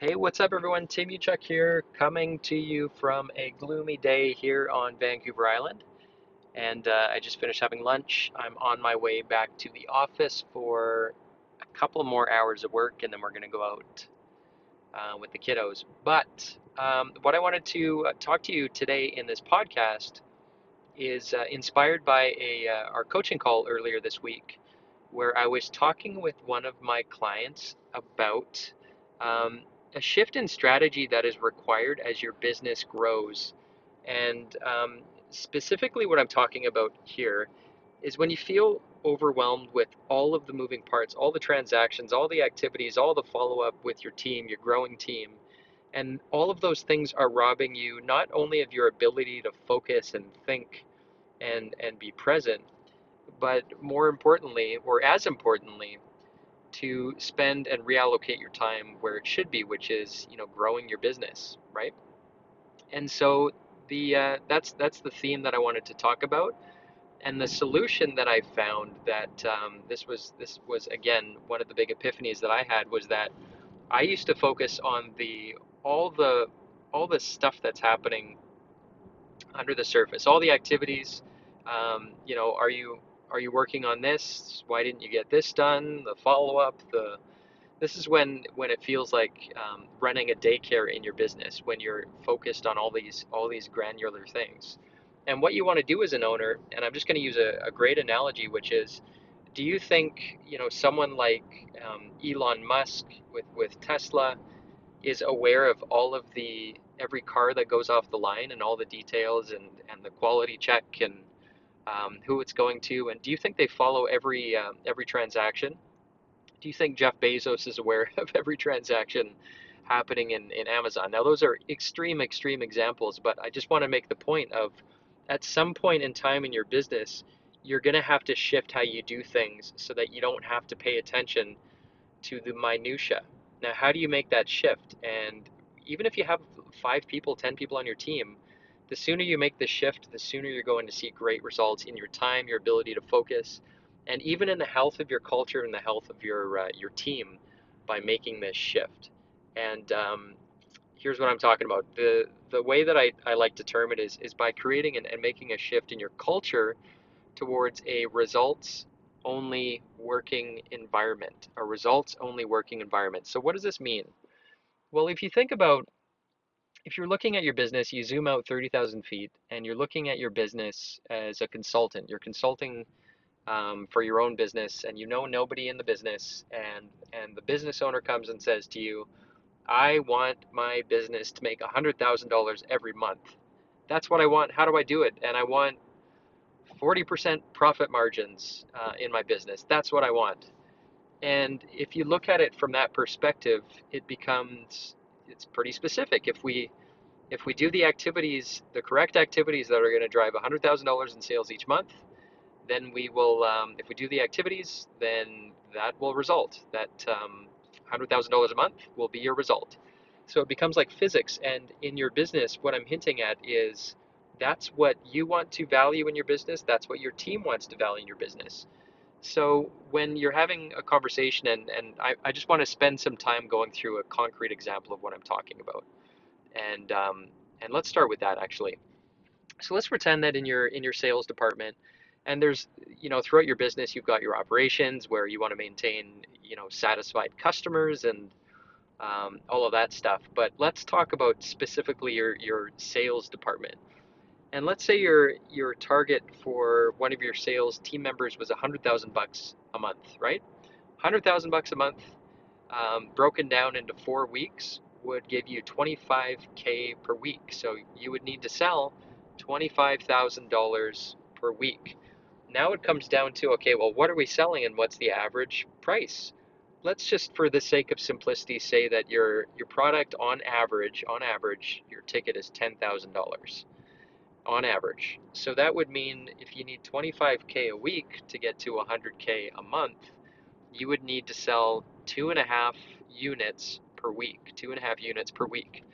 Hey, what's up, everyone? Tim Uchuk here, coming to you from a gloomy day here on Vancouver Island. And uh, I just finished having lunch. I'm on my way back to the office for a couple more hours of work, and then we're going to go out uh, with the kiddos. But um, what I wanted to uh, talk to you today in this podcast is uh, inspired by a uh, our coaching call earlier this week, where I was talking with one of my clients about um, a shift in strategy that is required as your business grows. And um, specifically, what I'm talking about here is when you feel overwhelmed with all of the moving parts, all the transactions, all the activities, all the follow up with your team, your growing team, and all of those things are robbing you not only of your ability to focus and think and, and be present, but more importantly, or as importantly, to spend and reallocate your time where it should be, which is you know growing your business, right? And so the uh, that's that's the theme that I wanted to talk about, and the solution that I found that um, this was this was again one of the big epiphanies that I had was that I used to focus on the all the all the stuff that's happening under the surface, all the activities. Um, you know, are you are you working on this? Why didn't you get this done? The follow up, the this is when when it feels like um, running a daycare in your business when you're focused on all these all these granular things and what you want to do as an owner and i'm just going to use a, a, great analogy which is do you think you know someone like um, elon musk with with tesla is aware of all of the every car that goes off the line and all the details and and the quality check and um, who it's going to, and do you think they follow every uh, every transaction? Do you think Jeff Bezos is aware of every transaction happening in, in Amazon? Now, those are extreme, extreme examples, but I just want to make the point of at some point in time in your business, you're going to have to shift how you do things so that you don't have to pay attention to the minutia. Now, how do you make that shift? And even if you have five people, 10 people on your team, the sooner you make this shift, the sooner you're going to see great results in your time, your ability to focus, and even in the health of your culture and the health of your uh, your team by making this shift. And um, here's what I'm talking about. The the way that I, I like to term it is is by creating and, and making a shift in your culture towards a results only working environment, a results only working environment. So what does this mean? Well, if you think about if you're looking at your business, you zoom out 30,000 feet and you're looking at your business as a consultant. You're consulting um, for your own business and you know nobody in the business and, and the business owner comes and says to you, I want my business to make $100,000 every month. That's what I want. How do I do it? And I want 40% profit margins uh, in my business. That's what I want. And if you look at it from that perspective, it becomes it's pretty specific. If we if we do the activities, the correct activities that are going to drive $100,000 in sales each month, then we will. Um, if we do the activities, then that will result. That um, $100,000 a month will be your result. So it becomes like physics. And in your business, what I'm hinting at is that's what you want to value in your business. That's what your team wants to value in your business. So when you're having a conversation, and, and I, I just want to spend some time going through a concrete example of what I'm talking about. And um, and let's start with that actually. So let's pretend that in your in your sales department, and there's you know throughout your business you've got your operations where you want to maintain you know satisfied customers and um, all of that stuff. But let's talk about specifically your your sales department. And let's say your your target for one of your sales team members was a hundred thousand bucks a month, right? Hundred thousand bucks a month, um, broken down into four weeks, would give you 25k per week. So you would need to sell $25,000 per week. Now it comes down to okay, well, what are we selling and what's the average price? let's just for the sake of simplicity say that your your product on average on average your ticket is $10,000 on average. So that would mean if you need 25k a week to get to 100k a month, you would need to sell two and a half units per week, two and a half units per week.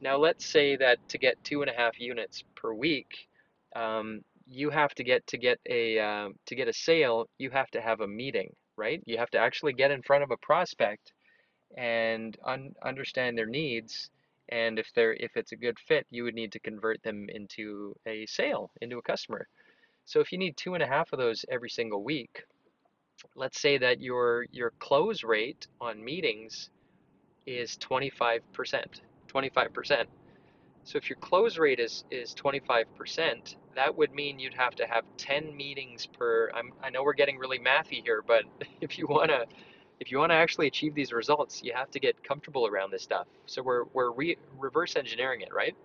Now let's say that to get two and a half units per week, um, you have to get to get a uh, to get a sale, you have to have a meeting, right? You have to actually get in front of a prospect and un- understand their needs and if they're if it's a good fit you would need to convert them into a sale into a customer. So if you need two and a half of those every single week let's say that your your close rate on meetings is 25% 25% so if your close rate is is 25% that would mean you'd have to have 10 meetings per I'm, i know we're getting really mathy here but if you want to if you want to actually achieve these results, you have to get comfortable around this stuff. So we're, we're re reverse engineering it, right?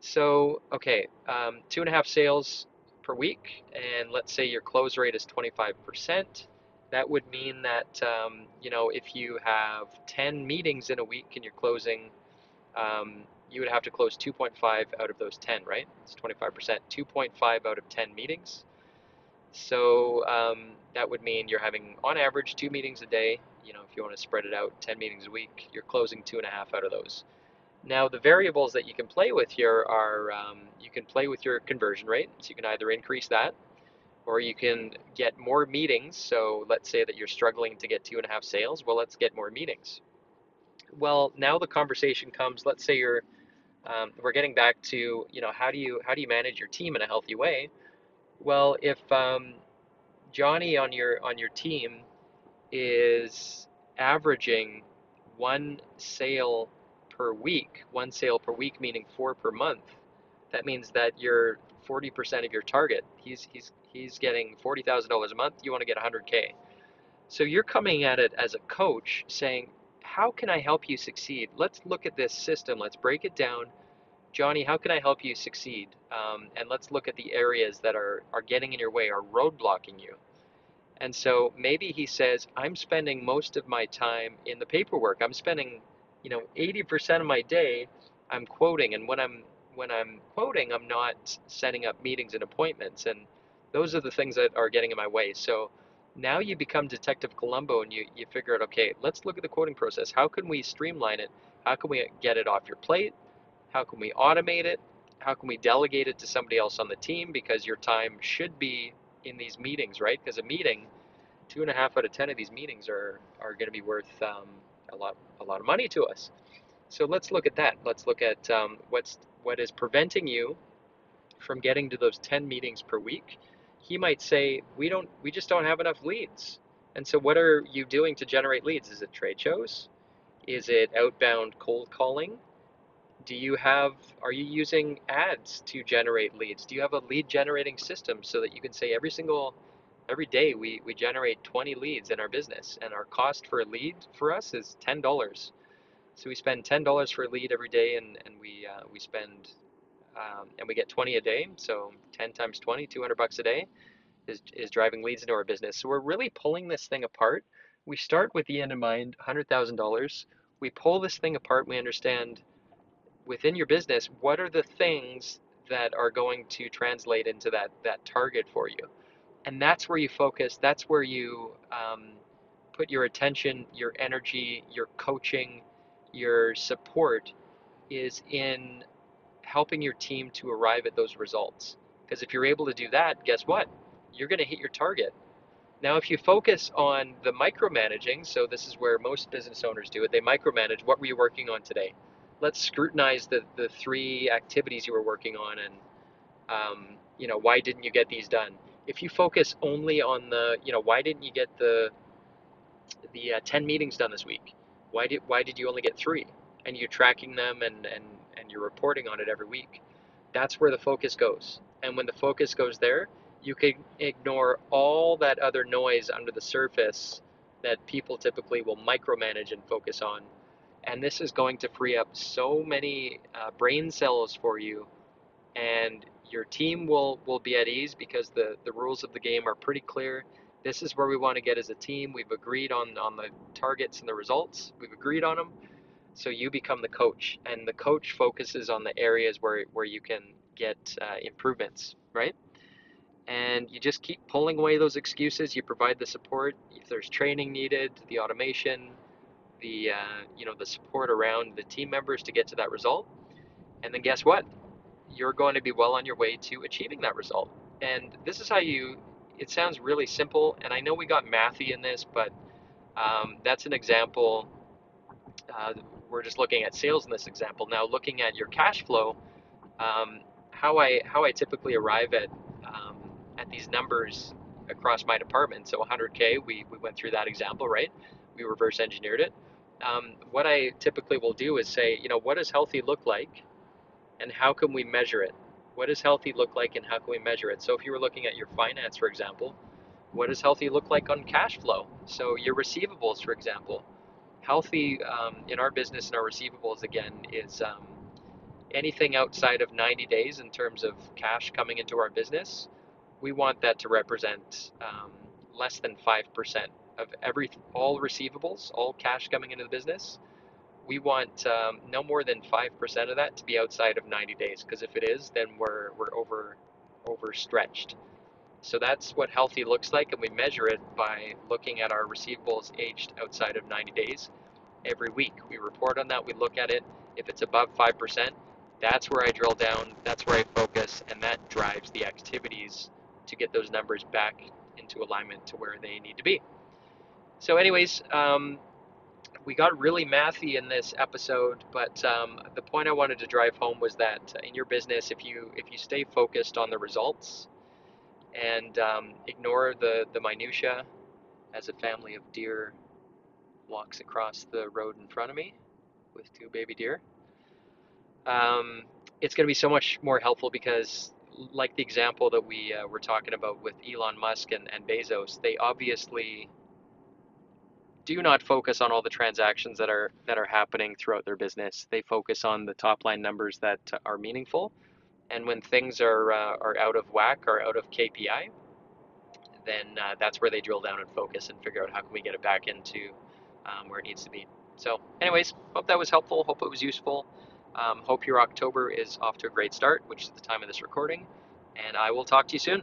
So, okay, um, two and a half sales per week, and let's say your close rate is 25%. That would mean that, um, you know, if you have 10 meetings in a week and you're closing, um, you would have to close 2.5 out of those 10, right? It's 25%. 2.5 out of 10 meetings. So um, that would mean you're having, on average, two meetings a day. You know, if you want to spread it out, 10 meetings a week, you're closing two and a half out of those. Now, the variables that you can play with here are um, you can play with your conversion rate. So you can either increase that or you can get more meetings. So let's say that you're struggling to get two and a half sales. Well, let's get more meetings. Well, now the conversation comes. Let's say you're um, we're getting back to you know how do you how do you manage your team in a healthy way? Well, if um, Johnny on your on your team is averaging one sale per week, one sale per week meaning four per month, that means that you're 40% of your target. He's he's he's getting $40,000 a month. You want to get 100k. So you're coming at it as a coach saying, "How can I help you succeed? Let's look at this system. Let's break it down Johnny, how can I help you succeed? Um, and let's look at the areas that are, are getting in your way, are roadblocking you. And so maybe he says, I'm spending most of my time in the paperwork. I'm spending, you know, 80% of my day I'm quoting. And when I'm when I'm quoting, I'm not setting up meetings and appointments. And those are the things that are getting in my way. So now you become Detective Columbo and you, you figure out, okay, let's look at the quoting process. How can we streamline it? How can we get it off your plate? How can we automate it? How can we delegate it to somebody else on the team? Because your time should be in these meetings, right? Because a meeting, two and a half out of ten of these meetings are are going to be worth um, a lot a lot of money to us. So let's look at that. Let's look at um, what's what is preventing you from getting to those 10 meetings per week. He might say, we don't, we just don't have enough leads. And so, what are you doing to generate leads? Is it trade shows? Is it outbound cold calling? Do you have are you using ads to generate leads? Do you have a lead generating system so that you can say every single every day we, we generate 20 leads in our business and our cost for a lead for us is $10 so we spend $10 for a lead every day and, and we uh, we spend um, and we get 20 a day. So 10 times 20 200 bucks a day is, is driving leads into our business. So we're really pulling this thing apart. We start with the end in mind $100000 we pull this thing apart. We understand within your business, what are the things that are going to translate into that that target for you? And that's where you focus. That's where you um, put your attention, your energy, your coaching, your support is in helping your team to arrive at those results. Because if you're able to do that, guess what? You're going to hit your target. Now, if you focus on the micromanaging, so this is where most business owners do it, they micromanage what were you working on today? Let's scrutinize the, the three activities you were working on and um, you know why didn't you get these done? If you focus only on the you know why didn't you get the the uh, 10 meetings done this week? Why did why did you only get three? And you're tracking them and and and you're reporting on it every week. That's where the focus goes. And when the focus goes there you can ignore all that other noise under the surface that people typically will micromanage and focus on and this is going to free up so many uh, brain cells for you and your team will will be at ease because the the rules of the game are pretty clear This is where we want to get as a team. We've agreed on, on the targets and the results. We've agreed on them. So you become the coach, and the coach focuses on the areas where, where you can get uh, improvements, right? And you just keep pulling away those excuses. You provide the support. If there's training needed, the automation, the uh, you know the support around the team members to get to that result. And then guess what? You're going to be well on your way to achieving that result. And this is how you. It sounds really simple, and I know we got mathy in this, but um, that's an example. Uh, we're just looking at sales in this example. Now, looking at your cash flow, um, how I how I typically arrive at um, at these numbers across my department. So 100k, we we went through that example, right? We reverse engineered it um, what I typically will do is say, you know, what does healthy look like and how can we measure it? What does healthy look like and how can we measure it? So if you were looking at your finance, for example, what does healthy look like on cash flow? So your receivables, for example, healthy um, in our business and our receivables again is um, anything outside of 90 days in terms of cash coming into our business. We want that to represent um, less than five percent of every all receivables, all cash coming into the business, we want um, no more than five percent of that to be outside of 90 days. Because if it is, then we're we're over overstretched. So that's what healthy looks like, and we measure it by looking at our receivables aged outside of 90 days every week. We report on that. We look at it. If it's above five percent, that's where I drill down. That's where I focus, and that drives the activities to get those numbers back into alignment to where they need to be. So, anyways, um, we got really mathy in this episode, but um, the point I wanted to drive home was that in your business, if you if you stay focused on the results and um, ignore the the minutia, as a family of deer walks across the road in front of me with two baby deer, um, it's going to be so much more helpful because like the example that we uh, were talking about with Elon Musk and, and Bezos, they obviously do not focus on all the transactions that are that are happening throughout their business. They focus on the top line numbers that are meaningful, and when things are uh, are out of whack or out of KPI, then uh, that's where they drill down and focus and figure out how can we get it back into um, where it needs to be. So, anyways, hope that was helpful. Hope it was useful. Um, hope your October is off to a great start, which is the time of this recording. And I will talk to you soon.